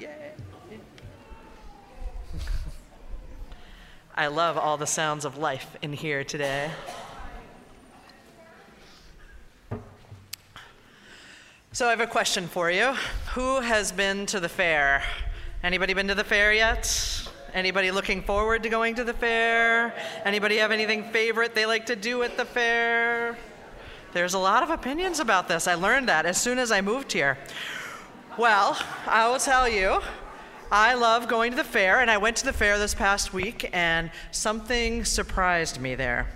I love all the sounds of life in here today. So I have a question for you. Who has been to the fair? Anybody been to the fair yet? Anybody looking forward to going to the fair? Anybody have anything favorite they like to do at the fair? There's a lot of opinions about this. I learned that as soon as I moved here. Well, I will tell you, I love going to the fair, and I went to the fair this past week, and something surprised me there.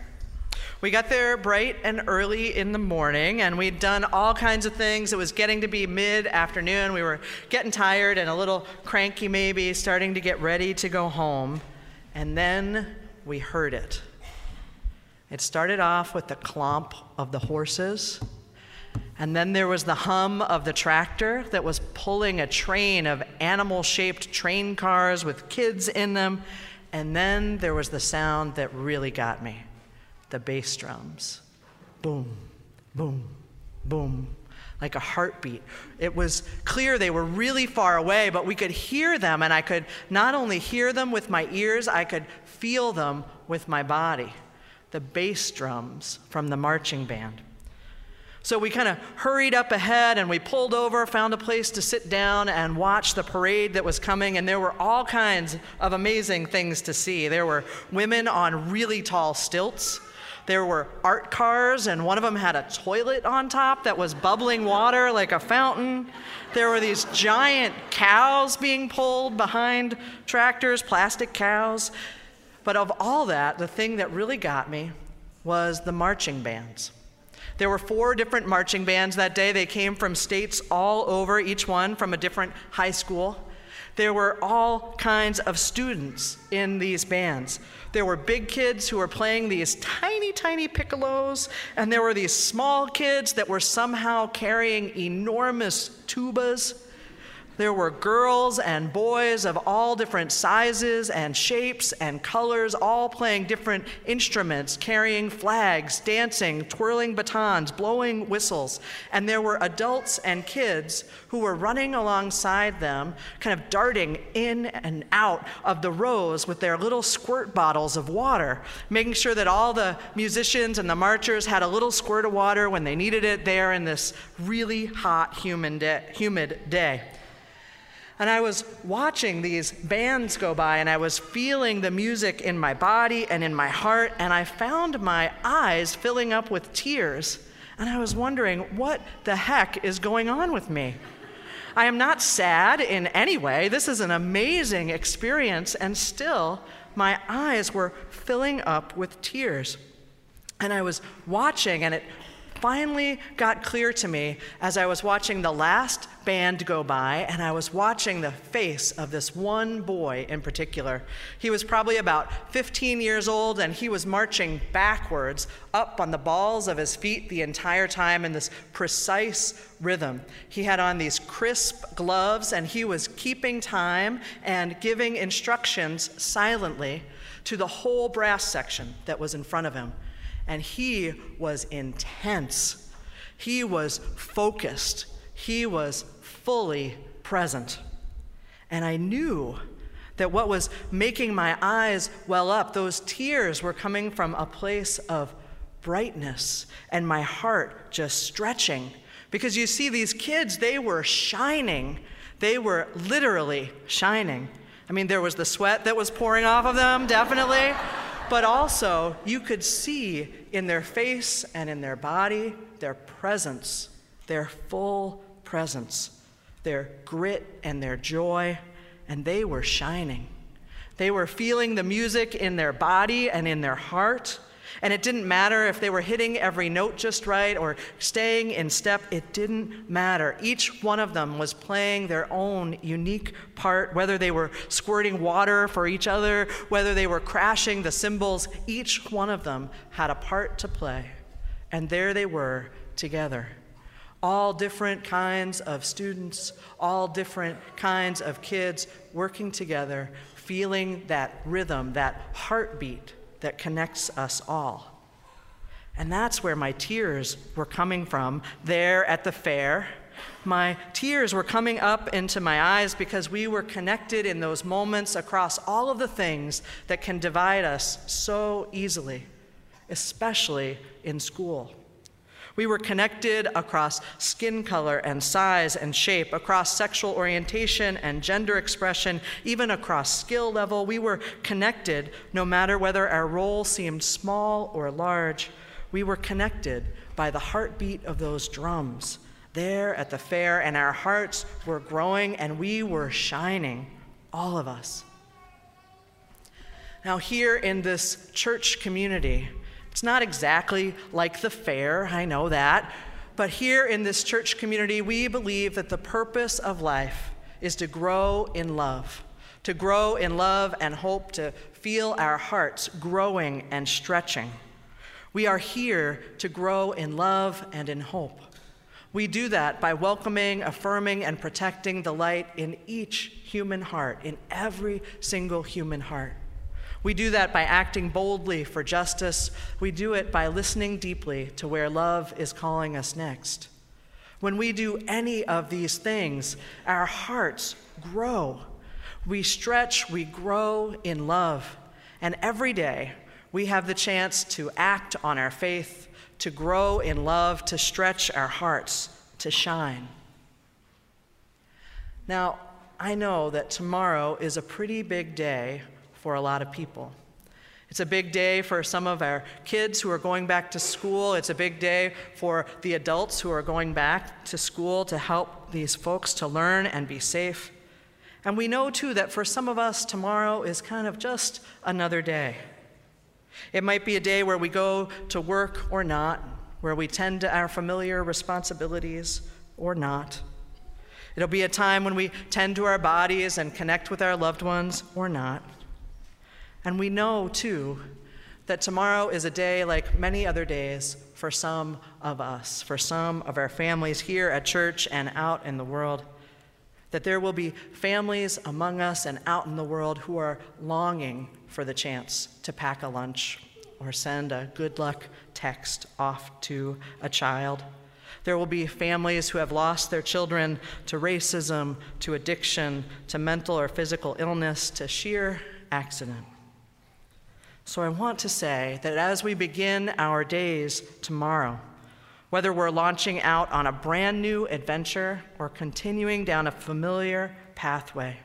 We got there bright and early in the morning, and we'd done all kinds of things. It was getting to be mid afternoon. We were getting tired and a little cranky, maybe, starting to get ready to go home. And then we heard it. It started off with the clomp of the horses. And then there was the hum of the tractor that was pulling a train of animal shaped train cars with kids in them. And then there was the sound that really got me the bass drums. Boom, boom, boom, like a heartbeat. It was clear they were really far away, but we could hear them, and I could not only hear them with my ears, I could feel them with my body the bass drums from the marching band. So we kind of hurried up ahead and we pulled over, found a place to sit down and watch the parade that was coming. And there were all kinds of amazing things to see. There were women on really tall stilts. There were art cars, and one of them had a toilet on top that was bubbling water like a fountain. There were these giant cows being pulled behind tractors, plastic cows. But of all that, the thing that really got me was the marching bands. There were four different marching bands that day. They came from states all over, each one from a different high school. There were all kinds of students in these bands. There were big kids who were playing these tiny, tiny piccolos, and there were these small kids that were somehow carrying enormous tubas. There were girls and boys of all different sizes and shapes and colors, all playing different instruments, carrying flags, dancing, twirling batons, blowing whistles. And there were adults and kids who were running alongside them, kind of darting in and out of the rows with their little squirt bottles of water, making sure that all the musicians and the marchers had a little squirt of water when they needed it there in this really hot, humid day. And I was watching these bands go by, and I was feeling the music in my body and in my heart, and I found my eyes filling up with tears. And I was wondering, what the heck is going on with me? I am not sad in any way. This is an amazing experience, and still, my eyes were filling up with tears. And I was watching, and it finally got clear to me as I was watching the last band go by and I was watching the face of this one boy in particular. He was probably about 15 years old and he was marching backwards up on the balls of his feet the entire time in this precise rhythm. He had on these crisp gloves and he was keeping time and giving instructions silently to the whole brass section that was in front of him. And he was intense. He was focused. He was fully present. And I knew that what was making my eyes well up, those tears were coming from a place of brightness and my heart just stretching. Because you see, these kids, they were shining. They were literally shining. I mean, there was the sweat that was pouring off of them, definitely but also you could see in their face and in their body their presence, their full presence, their grit and their joy, and they were shining. They were feeling the music in their body and in their heart. And it didn't matter if they were hitting every note just right or staying in step, it didn't matter. Each one of them was playing their own unique part, whether they were squirting water for each other, whether they were crashing the cymbals, each one of them had a part to play. And there they were together. All different kinds of students, all different kinds of kids working together, feeling that rhythm, that heartbeat that connects us all. And that's where my tears were coming from there at the fair. My tears were coming up into my eyes because we were connected in those moments across all of the things that can divide us so easily, especially in school. We were connected across skin color and size and shape, across sexual orientation and gender expression, even across skill level. We were connected no matter whether our role seemed small or large. We were connected by the heartbeat of those drums there at the fair, and our hearts were growing and we were shining, all of us. Now, here in this church community, it's not exactly like the fair, I know that. But here in this church community, we believe that the purpose of life is to grow in love, to grow in love and hope, to feel our hearts growing and stretching. We are here to grow in love and in hope. We do that by welcoming, affirming, and protecting the light in each human heart, in every single human heart. We do that by acting boldly for justice. We do it by listening deeply to where love is calling us next. When we do any of these things, our hearts grow. We stretch, we grow in love. And every day, we have the chance to act on our faith, to grow in love, to stretch our hearts, to shine. Now, I know that tomorrow is a pretty big day for a lot of people. It's a big day for some of our kids who are going back to school. It's a big day for the adults who are going back to school to help these folks to learn and be safe. And we know too that for some of us, tomorrow is kind of just another day. It might be a day where we go to work or not, where we tend to our familiar responsibilities or not. It'll be a time when we tend to our bodies and connect with our loved ones or not. And we know, too, that tomorrow is a day like many other days for some of us, for some of our families here at church and out in the world. That there will be families among us and out in the world who are longing for the chance to pack a lunch or send a good luck text off to a child. There will be families who have lost their children to racism, to addiction, to mental or physical illness, to sheer accident. So I want to say that as we begin our days tomorrow, whether we're launching out on a brand new adventure or continuing down a familiar pathway,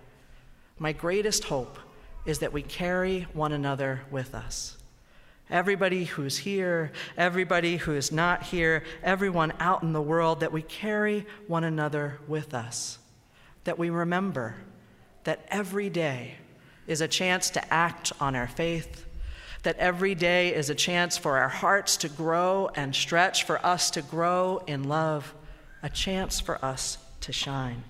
my greatest hope is that we carry one another with us. Everybody who's here, everybody who is not here, everyone out in the world, that we carry one another with us. That we remember that every day is a chance to act on our faith that every day is a chance for our hearts to grow and stretch, for us to grow in love, a chance for us to shine.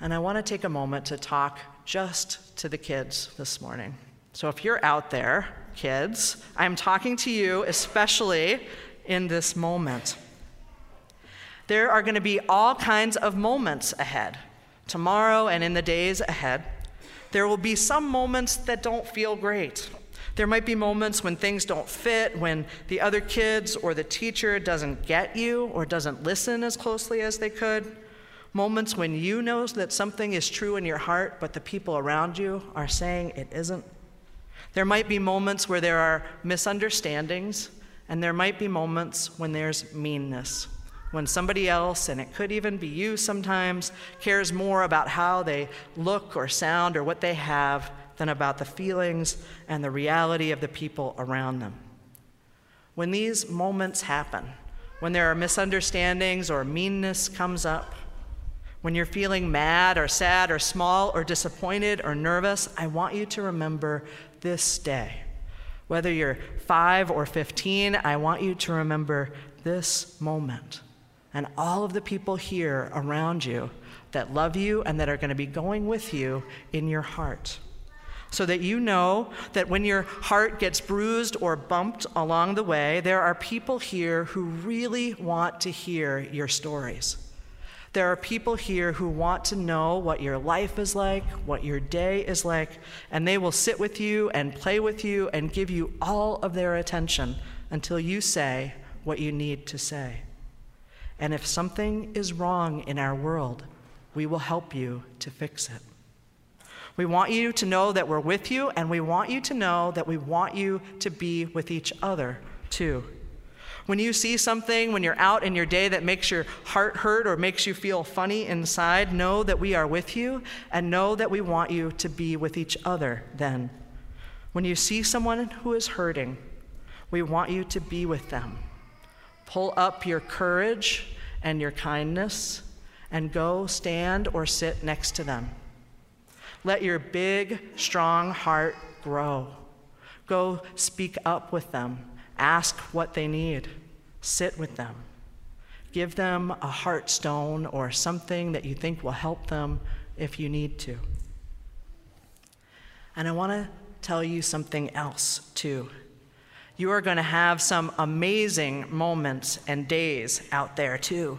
And I want to take a moment to talk just to the kids this morning. So if you're out there, kids, I'm talking to you especially in this moment. There are going to be all kinds of moments ahead, tomorrow and in the days ahead. There will be some moments that don't feel great. There might be moments when things don't fit, when the other kids or the teacher doesn't get you or doesn't listen as closely as they could. Moments when you know that something is true in your heart, but the people around you are saying it isn't. There might be moments where there are misunderstandings, and there might be moments when there's meanness when somebody else, and it could even be you sometimes, cares more about how they look or sound or what they have than about the feelings and the reality of the people around them. When these moments happen, when there are misunderstandings or meanness comes up, when you're feeling mad or sad or small or disappointed or nervous, I want you to remember this day. Whether you're five or 15, I want you to remember this moment and all of the people here around you that love you and that are going to be going with you in your heart. So that you know that when your heart gets bruised or bumped along the way, there are people here who really want to hear your stories. There are people here who want to know what your life is like, what your day is like, and they will sit with you and play with you and give you all of their attention until you say what you need to say. And if something is wrong in our world, we will help you to fix it. We want you to know that we're with you, and we want you to know that we want you to be with each other too. When you see something, when you're out in your day that makes your heart hurt or makes you feel funny inside, know that we are with you and know that we want you to be with each other then. When you see someone who is hurting, we want you to be with them. Pull up your courage and your kindness and go stand or sit next to them. Let your big, strong heart grow. Go speak up with them Ask what they need, sit with them. Give them a heart stone or something that you think will help them if you need to. And I want to tell you something else, too. You are going to have some amazing moments and days out there, too.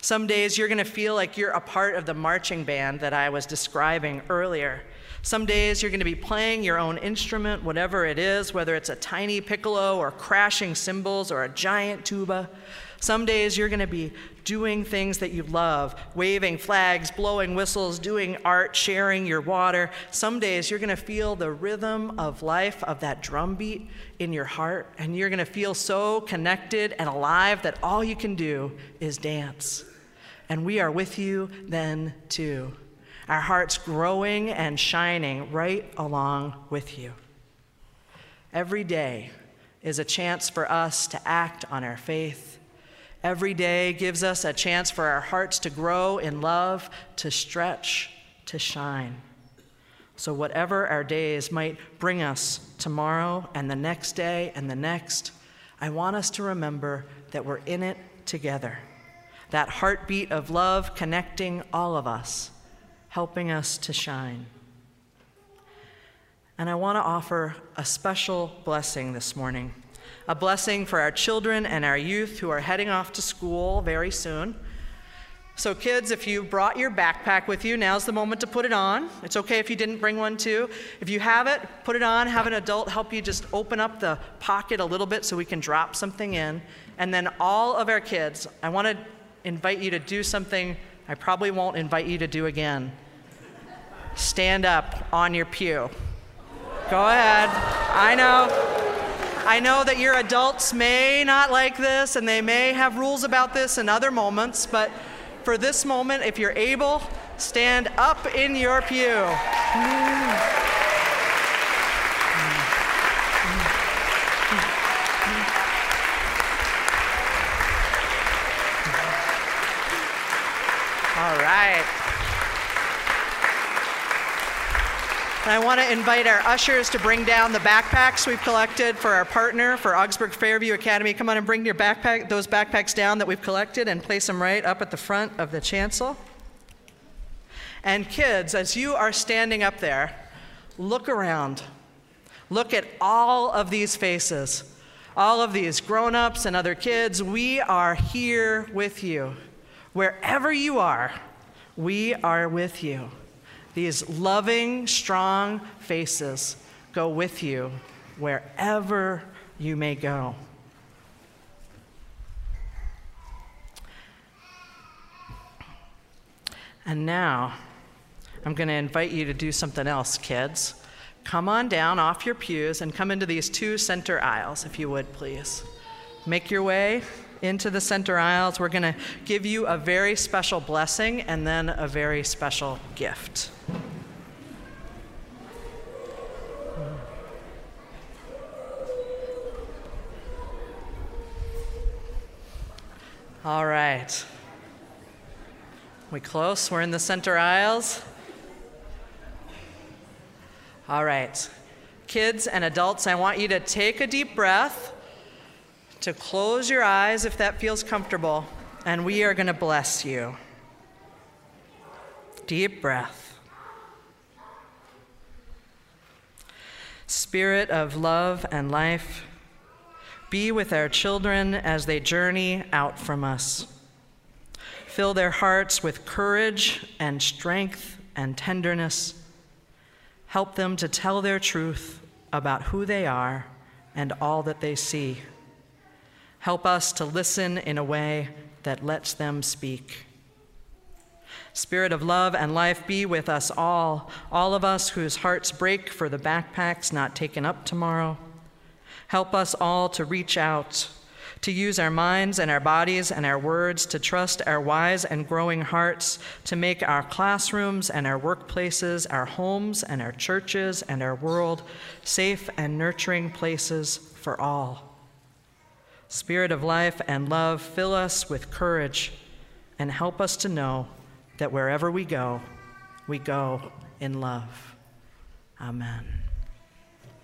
Some days you're going to feel like you're a part of the marching band that I was describing earlier. Some days you're going to be playing your own instrument, whatever it is, whether it's a tiny piccolo or crashing cymbals or a giant tuba. Some days you're going to be doing things that you love, waving flags, blowing whistles, doing art, sharing your water. Some days you're going to feel the rhythm of life of that drum beat in your heart, and you're going to feel so connected and alive that all you can do is dance. And we are with you then too our hearts growing and shining right along with you. Every day is a chance for us to act on our faith. Every day gives us a chance for our hearts to grow in love, to stretch, to shine. So, whatever our days might bring us tomorrow and the next day and the next, I want us to remember that we're in it together. That heartbeat of love connecting all of us helping us to shine. And I want to offer a special blessing this morning a blessing for our children and our youth who are heading off to school very soon. So, kids, if you brought your backpack with you, now's the moment to put it on. It's okay if you didn't bring one too. If you have it, put it on. Have an adult help you just open up the pocket a little bit so we can drop something in. And then, all of our kids, I want to invite you to do something I probably won't invite you to do again stand up on your pew. Go ahead. I know. I know that your adults may not like this and they may have rules about this in other moments, but for this moment, if you're able, stand up in your pew. All right. And I want to invite our ushers to bring down the backpacks we've collected for our partner, for Augsburg Fairview Academy. Come on and bring your backpack, those backpacks down that we've collected and place them right up at the front of the chancel. And kids, as you are standing up there, look around. Look at all of these faces, all of these grown ups and other kids. We are here with you. Wherever you are, we are with you. These loving, strong faces go with you wherever you may go. And now, I'm going to invite you to do something else, kids. Come on down off your pews and come into these two center aisles, if you would, please. Make your way into the center aisles. We're going to give you a very special blessing and then a very special gift. Hmm. All right. We close? We're in the center aisles. All right. Kids and adults, I want you to take a deep breath, to close your eyes if that feels comfortable, and we are going to bless you. Deep breath. Spirit of love and life be with our children as they journey out from us. Fill their hearts with courage and strength and tenderness. Help them to tell their truth about who they are and all that they see. Help us to listen in a way that lets them speak. Spirit of love and life be with us all, all of us whose hearts break for the backpacks not taken up tomorrow. Help us all to reach out, to use our minds and our bodies and our words to trust our wise and growing hearts, to make our classrooms and our workplaces, our homes and our churches and our world safe and nurturing places for all. Spirit of life and love, fill us with courage and help us to know that wherever we go, we go in love. Amen.